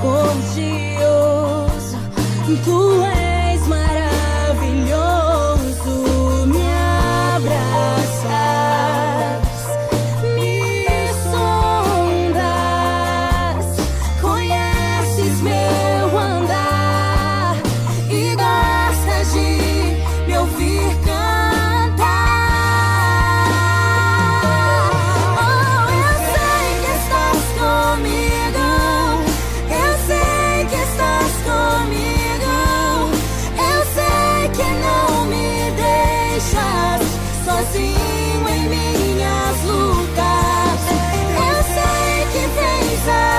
misericordioso, tu és.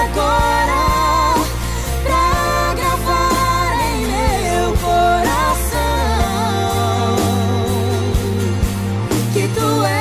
agora pra gravar em meu coração que tu és.